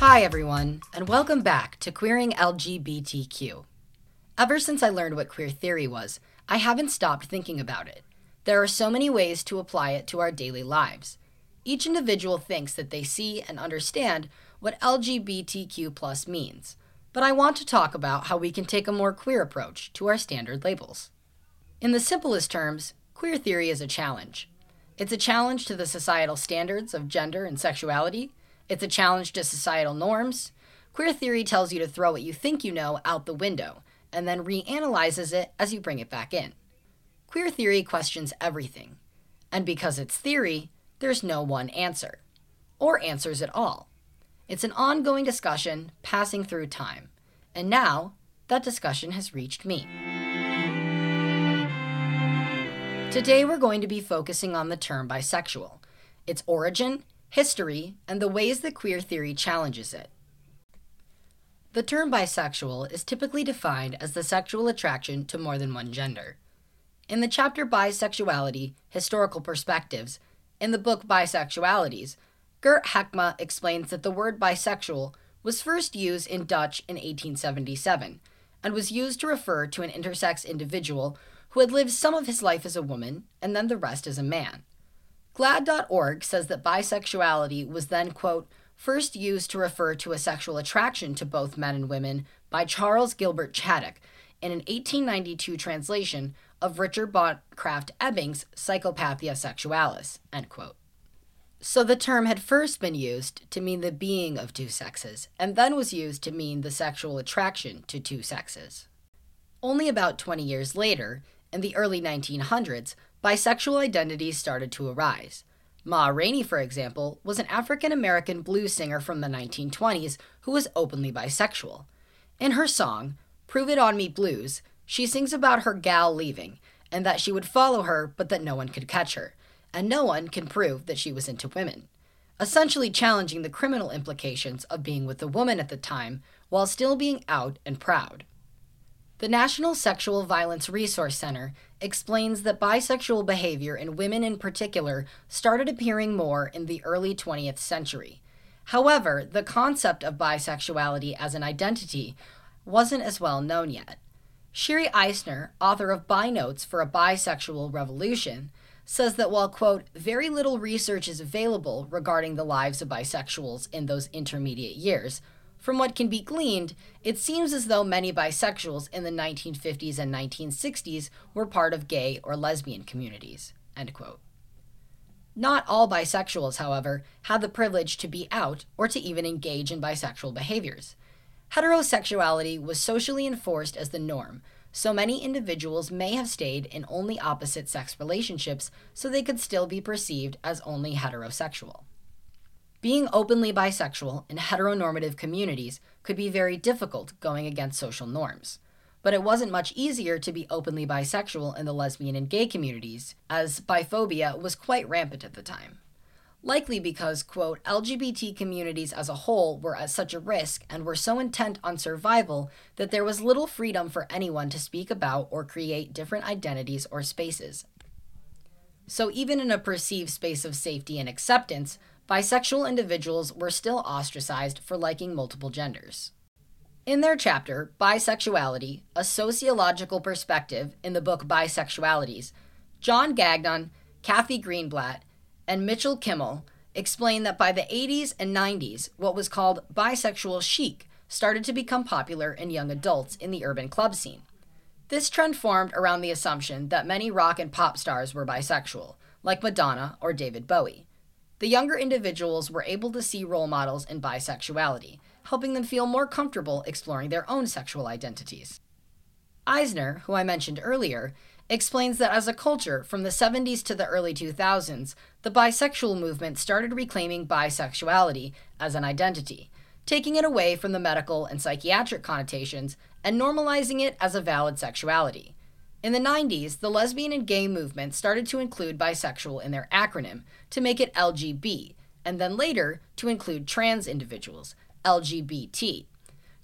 Hi, everyone, and welcome back to Queering LGBTQ. Ever since I learned what queer theory was, I haven't stopped thinking about it. There are so many ways to apply it to our daily lives. Each individual thinks that they see and understand what LGBTQ means, but I want to talk about how we can take a more queer approach to our standard labels. In the simplest terms, queer theory is a challenge. It's a challenge to the societal standards of gender and sexuality. It's a challenge to societal norms. Queer theory tells you to throw what you think you know out the window and then reanalyzes it as you bring it back in. Queer theory questions everything. And because it's theory, there's no one answer, or answers at all. It's an ongoing discussion passing through time. And now, that discussion has reached me. Today, we're going to be focusing on the term bisexual, its origin, history, and the ways that queer theory challenges it. The term bisexual is typically defined as the sexual attraction to more than one gender. In the chapter Bisexuality Historical Perspectives, in the book Bisexualities, Gert Hekma explains that the word bisexual was first used in Dutch in 1877 and was used to refer to an intersex individual who had lived some of his life as a woman and then the rest as a man. GLAAD.org says that bisexuality was then, quote, first used to refer to a sexual attraction to both men and women by Charles Gilbert Chaddock in an 1892 translation of Richard von Krafft-Ebing's Psychopathia Sexualis, end quote. So the term had first been used to mean the being of two sexes, and then was used to mean the sexual attraction to two sexes. Only about 20 years later, in the early 1900s, bisexual identities started to arise. Ma Rainey, for example, was an African American blues singer from the 1920s who was openly bisexual. In her song, Prove It On Me Blues, she sings about her gal leaving, and that she would follow her, but that no one could catch her, and no one can prove that she was into women, essentially challenging the criminal implications of being with a woman at the time while still being out and proud. The National Sexual Violence Resource Center explains that bisexual behavior in women in particular started appearing more in the early 20th century. However, the concept of bisexuality as an identity wasn't as well known yet. Shiri Eisner, author of Bi Notes for a Bisexual Revolution, says that while, quote, very little research is available regarding the lives of bisexuals in those intermediate years, from what can be gleaned, it seems as though many bisexuals in the 1950s and 1960s were part of gay or lesbian communities. Not all bisexuals, however, had the privilege to be out or to even engage in bisexual behaviors. Heterosexuality was socially enforced as the norm, so many individuals may have stayed in only opposite sex relationships so they could still be perceived as only heterosexual. Being openly bisexual in heteronormative communities could be very difficult going against social norms. But it wasn't much easier to be openly bisexual in the lesbian and gay communities, as biphobia was quite rampant at the time. Likely because, quote, LGBT communities as a whole were at such a risk and were so intent on survival that there was little freedom for anyone to speak about or create different identities or spaces. So, even in a perceived space of safety and acceptance, bisexual individuals were still ostracized for liking multiple genders. In their chapter, Bisexuality, a Sociological Perspective, in the book Bisexualities, John Gagnon, Cathy Greenblat, and Mitchell Kimmel explain that by the 80s and 90s, what was called bisexual chic started to become popular in young adults in the urban club scene. This trend formed around the assumption that many rock and pop stars were bisexual, like Madonna or David Bowie. The younger individuals were able to see role models in bisexuality, helping them feel more comfortable exploring their own sexual identities. Eisner, who I mentioned earlier, explains that as a culture from the 70s to the early 2000s, the bisexual movement started reclaiming bisexuality as an identity, taking it away from the medical and psychiatric connotations and normalizing it as a valid sexuality. In the 90s, the lesbian and gay movement started to include bisexual in their acronym to make it LGB, and then later to include trans individuals, LGBT.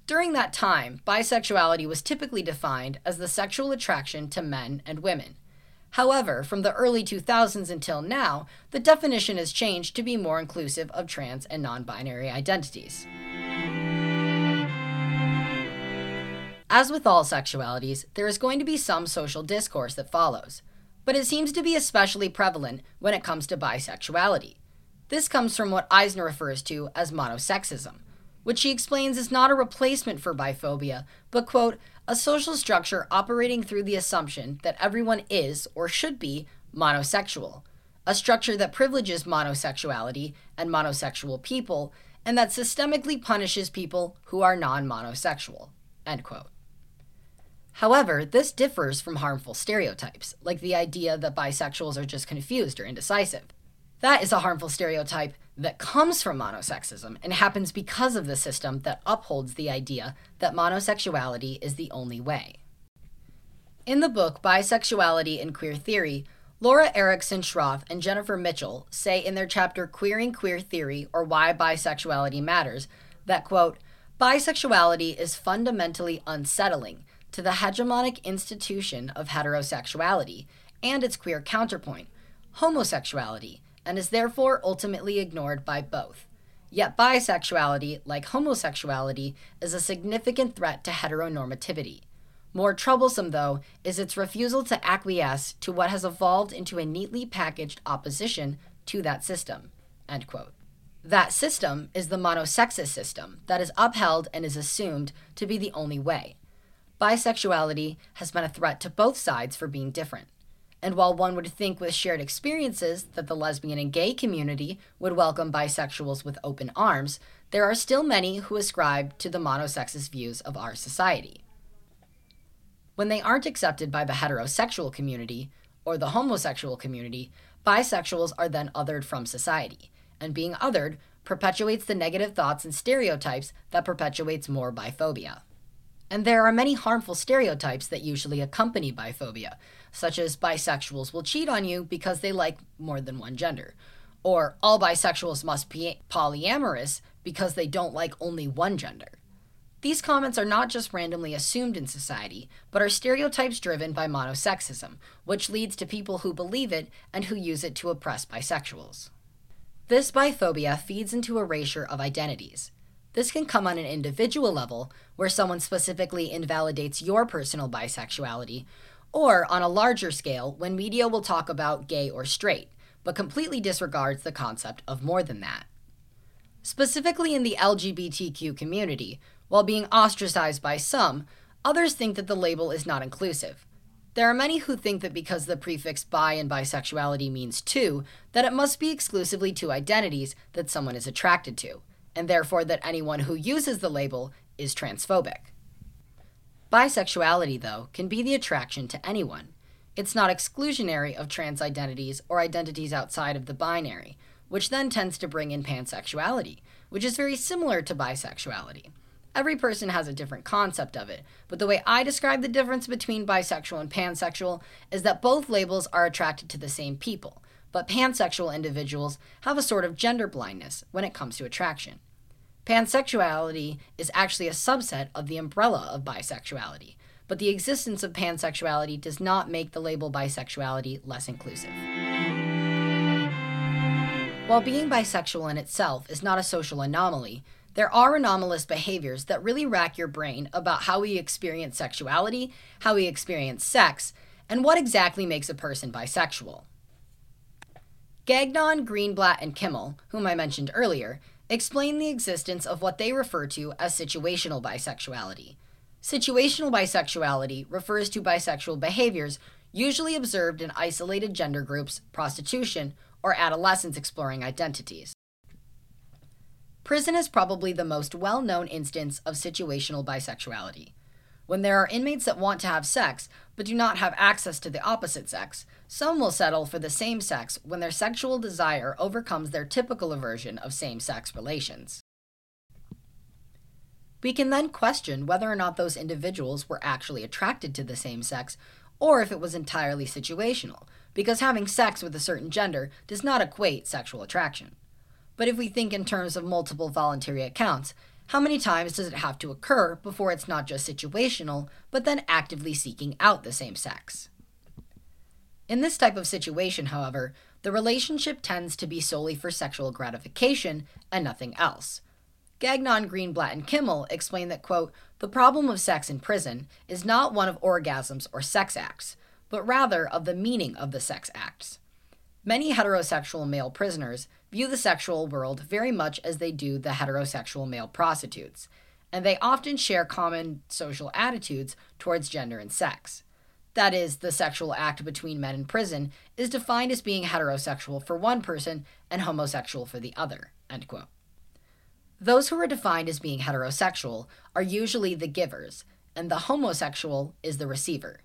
During that time, bisexuality was typically defined as the sexual attraction to men and women. However, from the early 2000s until now, the definition has changed to be more inclusive of trans and non binary identities. As with all sexualities, there is going to be some social discourse that follows, but it seems to be especially prevalent when it comes to bisexuality. This comes from what Eisner refers to as monosexism, which he explains is not a replacement for biphobia, but, quote, a social structure operating through the assumption that everyone is, or should be, monosexual, a structure that privileges monosexuality and monosexual people, and that systemically punishes people who are non monosexual. However, this differs from harmful stereotypes, like the idea that bisexuals are just confused or indecisive. That is a harmful stereotype that comes from monosexism and happens because of the system that upholds the idea that monosexuality is the only way. In the book Bisexuality and Queer Theory, Laura Erickson Schroth and Jennifer Mitchell say in their chapter Queering Queer Theory or Why Bisexuality Matters that, quote, bisexuality is fundamentally unsettling to the hegemonic institution of heterosexuality and its queer counterpoint, homosexuality, and is therefore ultimately ignored by both. Yet bisexuality, like homosexuality, is a significant threat to heteronormativity. More troublesome, though, is its refusal to acquiesce to what has evolved into a neatly packaged opposition to that system. That system is the monosexist system that is upheld and is assumed to be the only way. Bisexuality has been a threat to both sides for being different. And while one would think with shared experiences that the lesbian and gay community would welcome bisexuals with open arms, there are still many who ascribe to the monosexist views of our society. When they aren't accepted by the heterosexual community or the homosexual community, bisexuals are then othered from society, and being othered perpetuates the negative thoughts and stereotypes that perpetuates more biphobia. And there are many harmful stereotypes that usually accompany biphobia, such as bisexuals will cheat on you because they like more than one gender, or all bisexuals must be polyamorous because they don't like only one gender. These comments are not just randomly assumed in society, but are stereotypes driven by monosexism, which leads to people who believe it and who use it to oppress bisexuals. This biphobia feeds into erasure of identities. This can come on an individual level, where someone specifically invalidates your personal bisexuality, or on a larger scale, when media will talk about gay or straight, but completely disregards the concept of more than that. Specifically in the LGBTQ community, while being ostracized by some, others think that the label is not inclusive. There are many who think that because the prefix bi and bisexuality means two, that it must be exclusively two identities that someone is attracted to, and therefore that anyone who uses the label is transphobic. Bisexuality, though, can be the attraction to anyone. It's not exclusionary of trans identities or identities outside of the binary, which then tends to bring in pansexuality, which is very similar to bisexuality. Every person has a different concept of it, but the way I describe the difference between bisexual and pansexual is that both labels are attracted to the same people, but pansexual individuals have a sort of gender blindness when it comes to attraction. Pansexuality is actually a subset of the umbrella of bisexuality, but the existence of pansexuality does not make the label bisexuality less inclusive. While being bisexual in itself is not a social anomaly, there are anomalous behaviors that really rack your brain about how we experience sexuality, how we experience sex, and what exactly makes a person bisexual. Gagnon, Greenblat, and Kimmel, whom I mentioned earlier, explain the existence of what they refer to as situational bisexuality. Situational bisexuality refers to bisexual behaviors usually observed in isolated gender groups, prostitution, or adolescents exploring identities. Prison is probably the most well known instance of situational bisexuality. When there are inmates that want to have sex but do not have access to the opposite sex, some will settle for the same sex when their sexual desire overcomes their typical aversion of same sex relations. We can then question whether or not those individuals were actually attracted to the same sex or if it was entirely situational, because having sex with a certain gender does not equate sexual attraction. But if we think in terms of multiple voluntary accounts, how many times does it have to occur before it's not just situational, but then actively seeking out the same sex? In this type of situation, however, the relationship tends to be solely for sexual gratification and nothing else. Gagnon, Greenblat, and Kimmel explain that, quote, the problem of sex in prison is not one of orgasms or sex acts, but rather of the meaning of the sex acts. Many heterosexual male prisoners view the sexual world very much as they do the heterosexual male prostitutes, and they often share common social attitudes towards gender and sex. That is, the sexual act between men in prison is defined as being heterosexual for one person and homosexual for the other. Those who are defined as being heterosexual are usually the givers, and the homosexual is the receiver.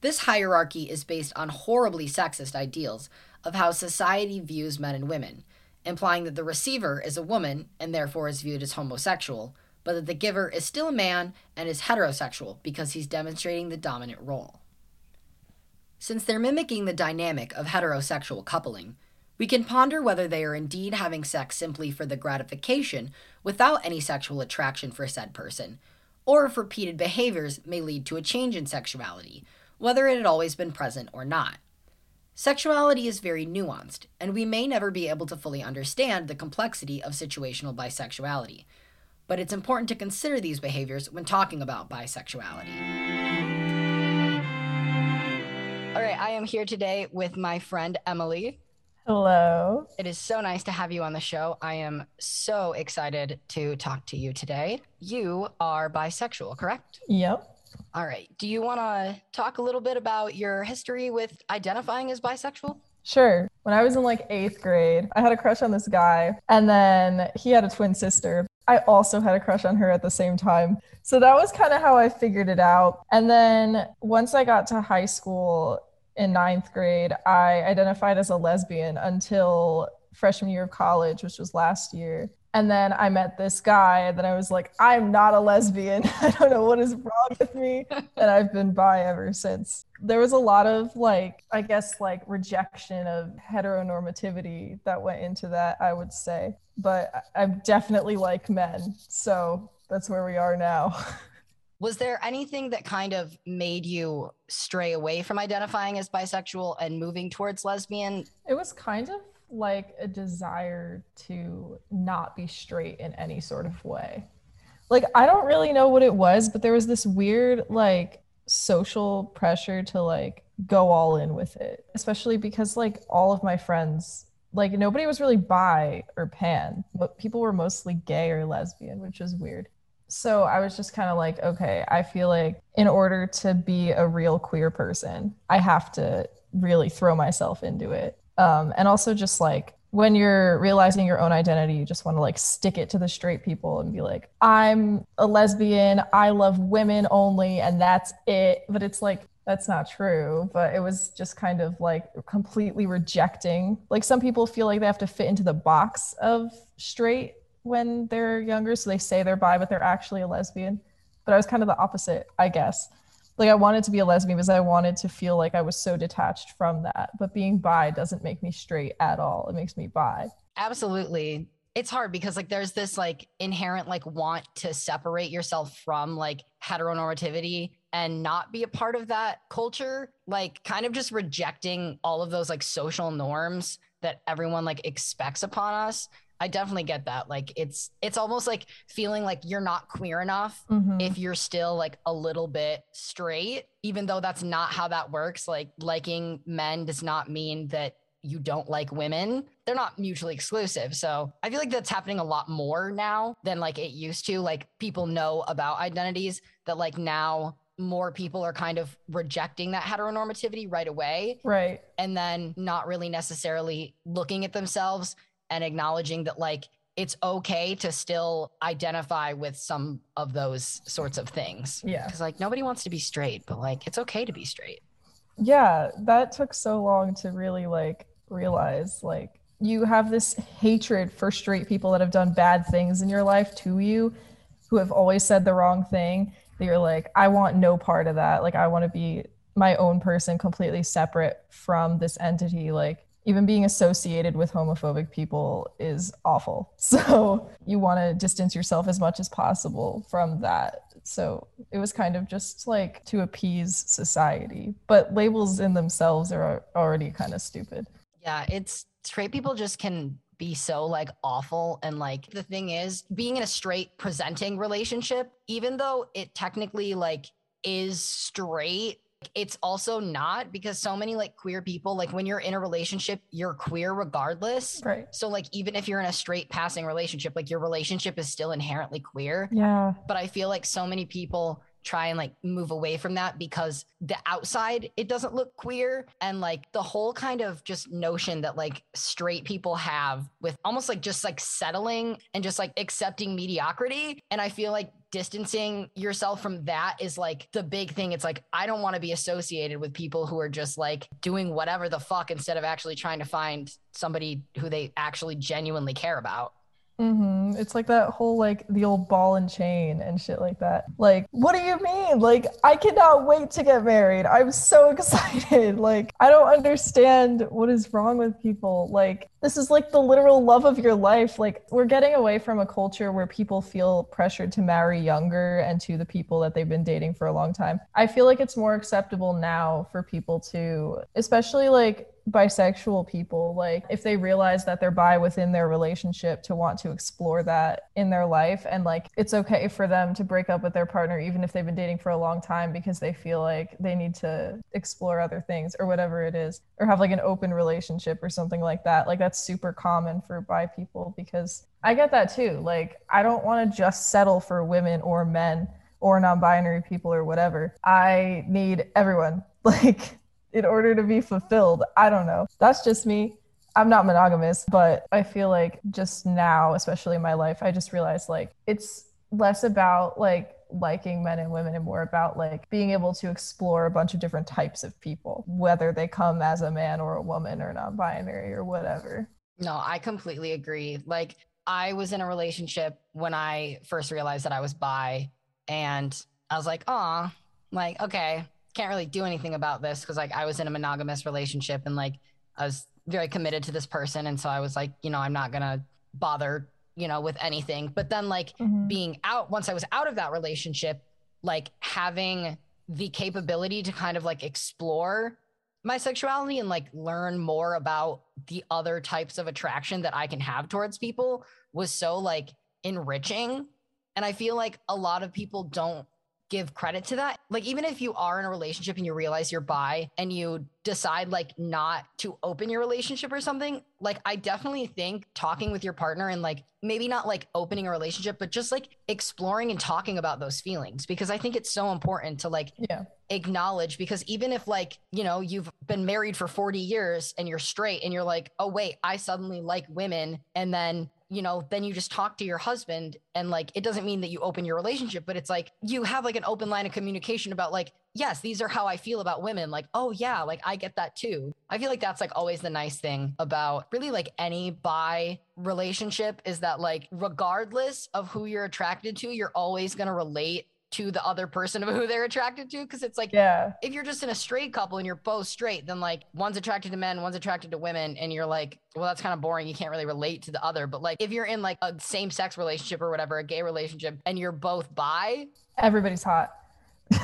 This hierarchy is based on horribly sexist ideals of how society views men and women, implying that the receiver is a woman and therefore is viewed as homosexual, but that the giver is still a man and is heterosexual because he's demonstrating the dominant role. Since they're mimicking the dynamic of heterosexual coupling, we can ponder whether they are indeed having sex simply for the gratification without any sexual attraction for said person, or if repeated behaviors may lead to a change in sexuality, whether it had always been present or not. Sexuality is very nuanced, and we may never be able to fully understand the complexity of situational bisexuality, but it's important to consider these behaviors when talking about bisexuality. All right, I am here today with my friend Emily. Hello. It is so nice to have you on the show. I am so excited to talk to you today. You are bisexual, correct? Yep. All right. Do you want to talk a little bit about your history with identifying as bisexual? Sure. When I was in like eighth grade, I had a crush on this guy, and then he had a twin sister. I also had a crush on her at the same time. So that was kind of how I figured it out. And then once I got to high school, in ninth grade, I identified as a lesbian until freshman year of college, which was last year. And then I met this guy, and then I was like, I'm not a lesbian. I don't know what is wrong with me. and I've been bi ever since. There was a lot of like, I guess, like rejection of heteronormativity that went into that, I would say. But I'm definitely like men. So that's where we are now. Was there anything that kind of made you stray away from identifying as bisexual and moving towards lesbian? It was kind of like a desire to not be straight in any sort of way. Like, I don't really know what it was, but there was this weird, like, social pressure to, like, go all in with it, especially because, like, all of my friends, like, nobody was really bi or pan, but people were mostly gay or lesbian, which was weird so I was just kind of like, okay, I feel like in order to be a real queer person, I have to really throw myself into it. Um, and also just like when you're realizing your own identity, you just want to like stick it to the straight people and be like, I'm a lesbian, I love women only, and that's it. But it's like, that's not true. But it was just kind of like completely rejecting. Like some people feel like they have to fit into the box of straight when they're younger. So they say they're bi, but they're actually a lesbian. But I was kind of the opposite, I guess. Like I wanted to be a lesbian because I wanted to feel like I was so detached from that. But being bi doesn't make me straight at all. It makes me bi. Absolutely. It's hard because like there's this like inherent like want to separate yourself from like heteronormativity and not be a part of that culture, like kind of just rejecting all of those like social norms that everyone like expects upon us I definitely get that. Like it's it's almost like feeling like you're not queer enough mm-hmm. if you're still like a little bit straight, even though that's not how that works. Like liking men does not mean that you don't like women. They're not mutually exclusive. So I feel like that's happening a lot more now than like it used to. Like people know about identities that like now more people are kind of rejecting that heteronormativity right away. Right. And then not really necessarily looking at themselves and acknowledging that like it's okay to still identify with some of those sorts of things. Yeah. Because like nobody wants to be straight, but like it's okay to be straight. Yeah, that took so long to really like realize like you have this hatred for straight people that have done bad things in your life to you, who have always said the wrong thing. That you're like, I want no part of that. Like I want to be my own person completely separate from this entity. Like even being associated with homophobic people is awful. So you want to distance yourself as much as possible from that. So it was kind of just like to appease society. But labels in themselves are already kind of stupid. Yeah, it's straight people just can be so like awful and like the thing is being in a straight presenting relationship even though it technically like is straight it's also not because so many like queer people like when you're in a relationship you're queer regardless. Right. So like even if you're in a straight passing relationship like your relationship is still inherently queer. Yeah. But i feel like so many people try and like move away from that because the outside it doesn't look queer. And like the whole kind of just notion that like straight people have with almost like just like settling and just like accepting mediocrity. And i feel like distancing yourself from that is like the big thing. It's like i don't want to be associated with people who are just like doing whatever the fuck instead of actually trying to find somebody who they actually genuinely care about Mm-hmm. It's like that whole like the old ball and chain and shit like that. Like, what do you mean? Like, I cannot wait to get married. I'm so excited. Like, I don't understand what is wrong with people. Like, this is like the literal love of your life. Like, we're getting away from a culture where people feel pressured to marry younger and to the people that they've been dating for a long time. I feel like it's more acceptable now for people to, especially like bisexual people like if they realize that they're bi within their relationship to want to explore that in their life and like it's okay for them to break up with their partner even if they've been dating for a long time because they feel like they need to explore other things or whatever it is or have like an open relationship or something like that. Like that's super common for bi people because I get that too. Like I don't want to just settle for women or men or non-binary people or whatever. I need everyone. Like in order to be fulfilled. I don't know. That's just me. I'm not monogamous, but I feel like just now, especially in my life, I just realized like it's less about like liking men and women and more about like being able to explore a bunch of different types of people, whether they come as a man or a woman or non binary or whatever. No, I completely agree. Like, I was in a relationship when I first realized that I was bi, and I was like, oh, like, okay, can't really do anything about this because like I was in a monogamous relationship and like I was very committed to this person and so I was like, you know, I'm not going to bother, you know, with anything. But then like mm-hmm. being out once I was out of that relationship, like having the capability to kind of like explore my sexuality and like learn more about the other types of attraction that I can have towards people was so like enriching. And I feel like a lot of people don't give credit to that. Like, even if you are in a relationship and you realize you're bi and you decide like not to open your relationship or something, like, I definitely think talking with your partner and like maybe not like opening a relationship, but just like exploring and talking about those feelings because I think it's so important to like yeah. acknowledge because even if like, you know, you've been married for 40 years and you're straight and you're like, oh, wait, I suddenly like women. And then you know, then you just talk to your husband and like it doesn't mean that you open your relationship, but it's like you have like an open line of communication about like, yes, these are how I feel about women. Like, oh yeah, like I get that too. I feel like that's like always the nice thing about really like any bi relationship is that like regardless of who you're attracted to, you're always going to relate to the other person of who they're attracted to because it's like yeah. if you're just in a straight couple and you're both straight then like one's attracted to men one's attracted to women and you're like well that's kind of boring you can't really relate to the other. But like if you're in like a same sex relationship or whatever a gay relationship and you're both bi everybody's hot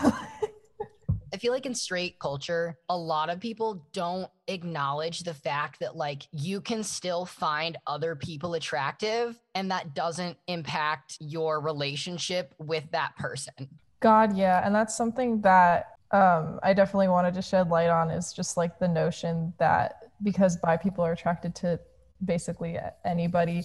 I feel like in straight culture, a lot of people don't acknowledge the fact that like you can still find other people attractive and that doesn't impact your relationship with that person. God, yeah. And that's something that um, I definitely wanted to shed light on is just like the notion that because bi people are attracted to basically anybody,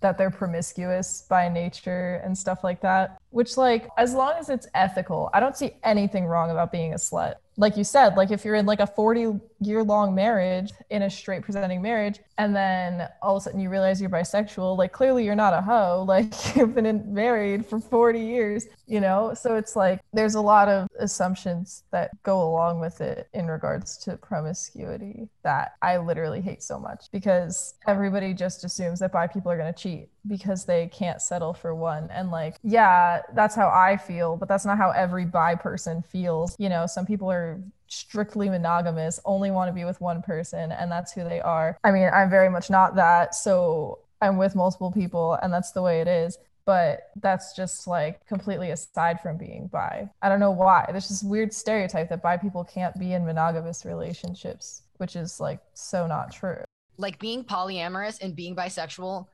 that they're promiscuous by nature and stuff like that. Which, like, as long as it's ethical, I don't see anything wrong about being a slut like you said, like if you're in like a 40 year long marriage in a straight presenting marriage, and then all of a sudden you realize you're bisexual, like clearly you're not a hoe. Like you've been married for 40 years, you know? So it's like there's a lot of assumptions that go along with it in regards to promiscuity that I literally hate so much because everybody just assumes that bi people are going to cheat because they can't settle for one. And like, yeah, that's how I feel, but that's not how every bi person feels. You know, some people are strictly monogamous, only want to be with one person, and that's who they are. I mean, I'm very much not that. So I'm with multiple people, and that's the way it is. But that's just like completely aside from being bi. I don't know why. There's this weird stereotype that bi people can't be in monogamous relationships, which is like so not true. like being polyamorous and being bisexual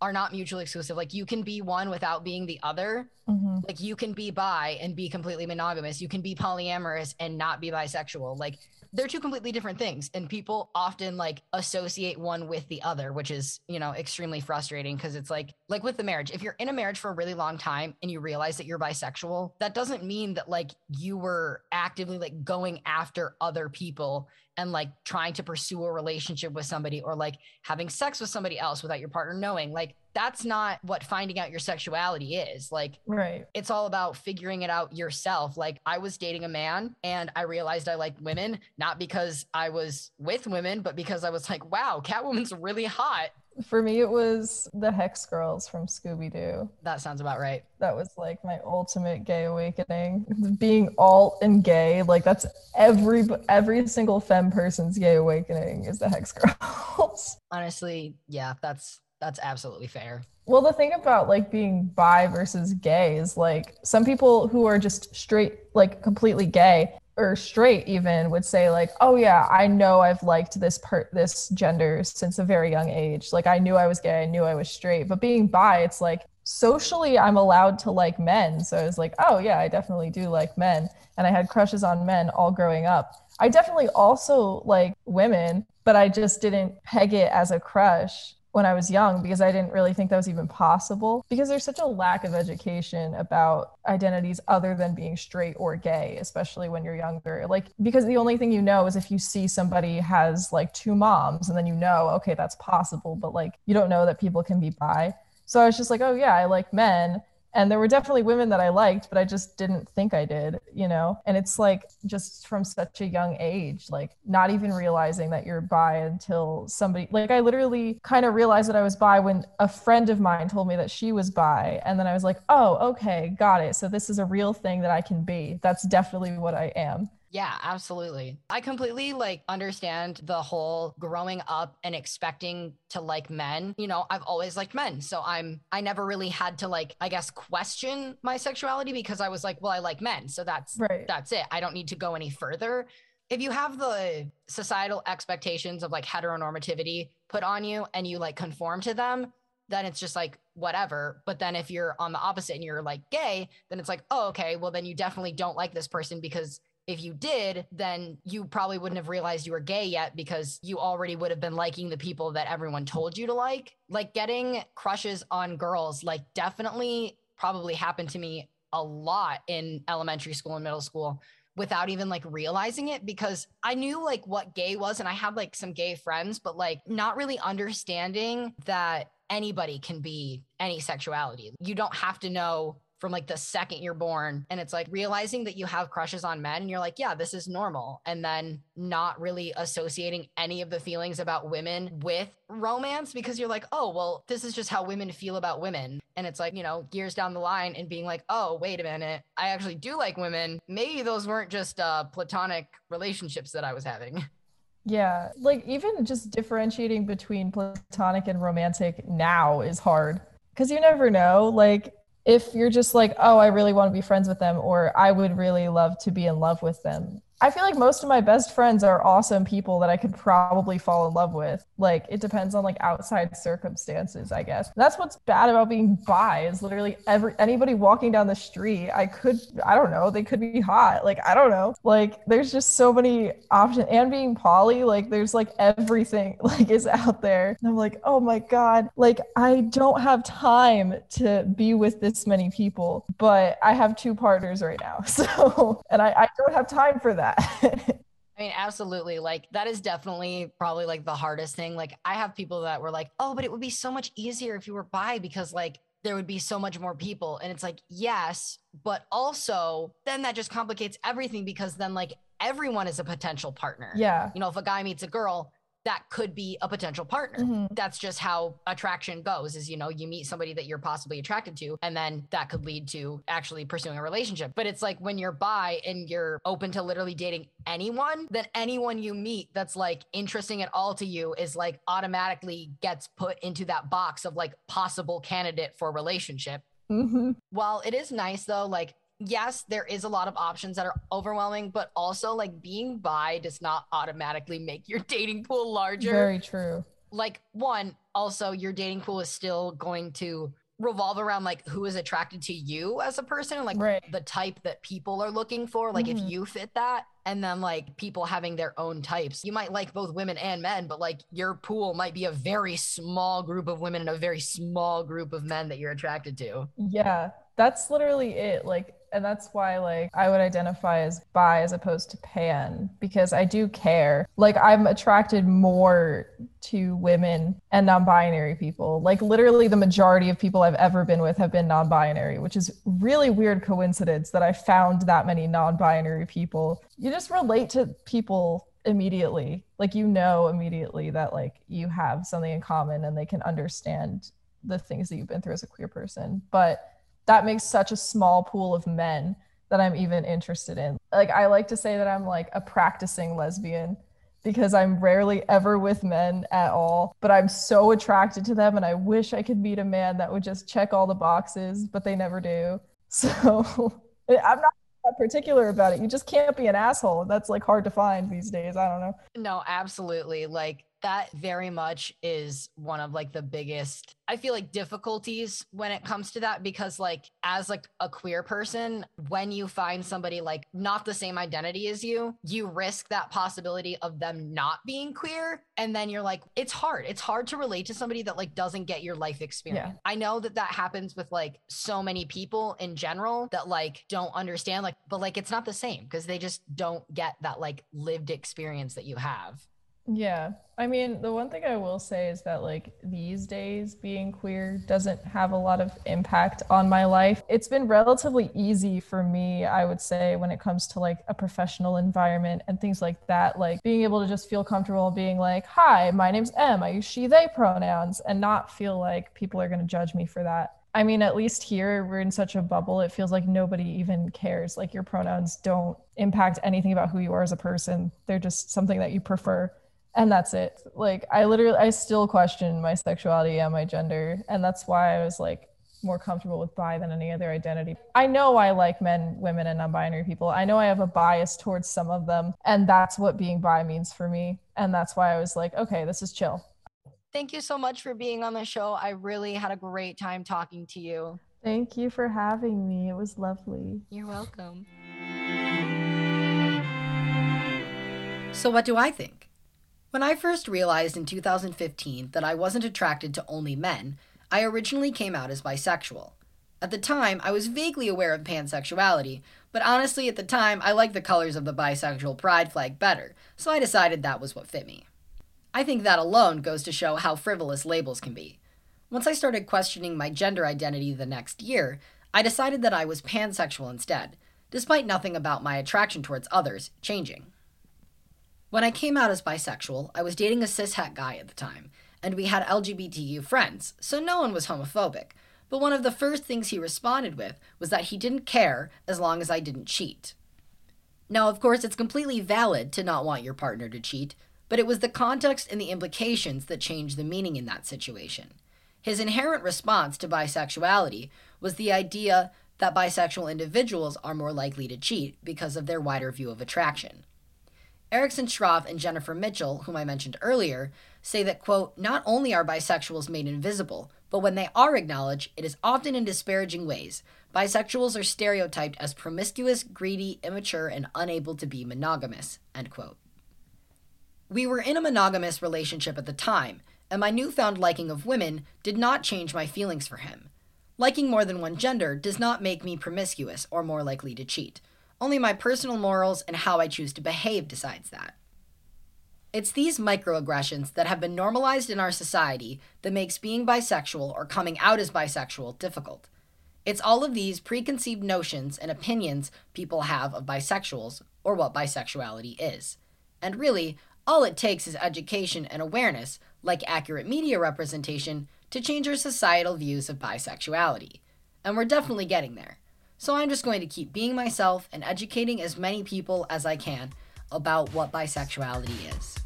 are not mutually exclusive. Like you can be one without being the other. Mm-hmm. Like you can be bi and be completely monogamous. You can be polyamorous and not be bisexual. Like they're two completely different things and people often like associate one with the other which is you know extremely frustrating because it's like like with the marriage if you're in a marriage for a really long time and you realize that you're bisexual that doesn't mean that like you were actively like going after other people and like trying to pursue a relationship with somebody or like having sex with somebody else without your partner knowing like that's not what finding out your sexuality is like Right. it's all about figuring it out yourself. Like I was dating a man and I realized I liked women, not because I was with women, but because I was like, wow, Catwoman's really hot. For me, it was the Hex Girls from Scooby Doo. That sounds about right. That was like my ultimate gay awakening. Being alt and gay, like that's every every single femme person's gay awakening is the Hex Girls. Honestly, yeah, that's that's absolutely fair. Well, the thing about like being bi versus gay is like some people who are just straight, like completely gay or straight even would say like, "Oh yeah, I know I've liked this part this gender since a very young age. Like I knew I was gay, I knew I was straight." But being bi, it's like socially I'm allowed to like men. So I was like, "Oh yeah, I definitely do like men." And I had crushes on men all growing up. I definitely also like women, but I just didn't peg it as a crush when I was young because I didn't really think that was even possible because there's such a lack of education about identities other than being straight or gay, especially when you're younger. Like, because the only thing you know is if you see somebody has like two moms and then you know, okay, that's possible, but like you don't know that people can be bi. So I was just like, oh, yeah, I like men and there were definitely women that I liked, but I just didn't think I did, you know? And it's like just from such a young age, like not even realizing that you're bi until somebody, like I literally kind of realized that I was bi when a friend of mine told me that she was bi. And then I was like, oh, okay, got it. So this is a real thing that I can be. That's definitely what I am. Yeah, absolutely. I completely like understand the whole growing up and expecting to like men. You know, I've always liked men. So I'm I never really had to like I guess question my sexuality because I was like, well, I like men. So that's Right. that's it. I don't need to go any further. If you have the societal expectations of like heteronormativity put on you and you like conform to them, then it's just like whatever. But then if you're on the opposite and you're like gay, then it's like, oh, okay, well, then you definitely don't like this person because if you did, then you probably wouldn't have realized you were gay yet because you already would have been liking the people that everyone told you to like. Like getting crushes on girls, like definitely probably happened to me a lot in elementary school and middle school without even like realizing it because I knew like what gay was and I had like some gay friends, but like not really understanding that anybody can be any sexuality. You don't have to know from like the second you're born. And it's like realizing that you have crushes on men and you're like, yeah, this is normal. And then not really associating any of the feelings about women with romance because you're like, oh, well, this is just how women feel about women. And it's like, you know, years down the line and being like, oh, wait a minute, I actually do like women. Maybe those weren't just uh, platonic relationships that I was having. Yeah, like even just differentiating between platonic and romantic now is hard because you never know. Like, if you're just like, oh, I really want to be friends with them, or I would really love to be in love with them. I feel like most of my best friends are awesome people that I could probably fall in love with. Like it depends on like outside circumstances, I guess. That's what's bad about being bi is literally every anybody walking down the street, I could I don't know, they could be hot. Like I don't know. Like there's just so many options and being poly, like there's like everything like is out there. And I'm like, "Oh my god, like I don't have time to be with this many people, but I have two partners right now." So, and I I don't have time for that. I mean, absolutely. Like, that is definitely probably like the hardest thing. Like, I have people that were like, oh, but it would be so much easier if you were bi because, like, there would be so much more people. And it's like, yes, but also then that just complicates everything because then, like, everyone is a potential partner. yeah. You know, if a guy meets a girl, that could be a potential partner. Mhm. That's just how attraction goes is, you know, you meet somebody that you're possibly attracted to, and then that could lead to actually pursuing a relationship. But it's like when you're bi and you're open to literally dating anyone, then anyone you meet that's like interesting at all to you is like automatically gets put into that box of like possible candidate for relationship. hmm While it is nice though, like, yes, there is a lot of options that are overwhelming, but also like being bi does not automatically make your dating pool larger Very true. like one, also your dating pool is still going to revolve around like who is attracted to you as a person and like Right. the type that people are looking for like Mhm. if you fit that and then like people having their own types you might like both women and men but like your pool might be a very small group of women and a very small group of men that you're attracted to Yeah, that's literally it. Like, and that's why, like, I would identify as bi as opposed to pan because I do care. Like, I'm attracted more to women and non binary people. Like, literally, the majority of people I've ever been with have been non binary, which is really weird coincidence that I found that many non binary people. You just relate to people immediately. Like, you know, immediately that, like, you have something in common and they can understand the things that you've been through as a queer person. But that makes such a small pool of men that I'm even interested in. Like I like to say that I'm like a practicing lesbian because I'm rarely ever with men at all, but I'm so attracted to them and I wish I could meet a man that would just check all the boxes, but they never do. So I'm not that particular about it. You just can't be an asshole. That's like hard to find these days. I don't know. No, absolutely. Like that very much is one of like the biggest I feel like difficulties when it comes to that because like as like a queer person, when you find somebody like not the same identity as you, you risk that possibility of them not being queer and then you're like it's hard. It's hard to relate to somebody that like doesn't get your life experience. I know that that happens with like so many people in general that like don't understand like but like it's not the same because they just don't get that like lived experience that you have. Yeah. I mean, the one thing I will say is that, like, these days being queer doesn't have a lot of impact on my life. It's been relatively easy for me, I would say, when it comes to like a professional environment and things like that. Like, being able to just feel comfortable being like, hi, my name's M, I use she, they pronouns, and not feel like people are going to judge me for that. I mean, at least here we're in such a bubble, it feels like nobody even cares. Like, your pronouns don't impact anything about who you are as a person, they're just something that you prefer and that's it. Like i literally i still question my sexuality and my gender. And that's why i was like more comfortable with bi than any other identity. I know i like men women and non-binary people. I know i have a bias towards some of them. And that's what being bi means for me. And that's why i was like okay this is chill. Thank you so much for being on the show. I really had a great time talking to you. thank you for having me. It was lovely. You're welcome. So, what do I think? When I first realized in 2015 that I wasn't attracted to only men, I originally came out as bisexual. At the time, I was vaguely aware of pansexuality, but honestly, at the time, I liked the colors of the bisexual pride flag better, so I decided that was what fit me. I think that alone goes to show how frivolous labels can be. Once I started questioning my gender identity the next year, I decided that I was pansexual instead, despite nothing about my attraction towards others changing. When I came out as bisexual, I was dating a cishet guy at the time, and we had LGBTQ friends, so no one was homophobic. But one of the first things he responded with was that he didn't care as long as I didn't cheat. Now, of course, it's completely valid to not want your partner to cheat, but it was the context and the implications that changed the meaning in that situation. His inherent response to bisexuality was the idea that bisexual individuals are more likely to cheat because of their wider view of attraction. Erickson Schroth and Jennifer Mitchell, whom I mentioned earlier, say that, quote, not only are bisexuals made invisible, but when they are acknowledged, it is often in disparaging ways. Bisexuals are stereotyped as promiscuous, greedy, immature, and unable to be monogamous, end quote. We were in a monogamous relationship at the time, and my newfound liking of women did not change my feelings for him. Liking more than one gender does not make me promiscuous or more likely to cheat. Only my personal morals and how I choose to behave decides that. It's these microaggressions that have been normalized in our society that makes being bisexual or coming out as bisexual difficult. It's all of these preconceived notions and opinions people have of bisexuals or what bisexuality is. And really, all it takes is education and awareness, like accurate media representation, to change our societal views of bisexuality. And we're definitely getting there. So I'm just going to keep being myself and educating as many people as I can about what bisexuality is.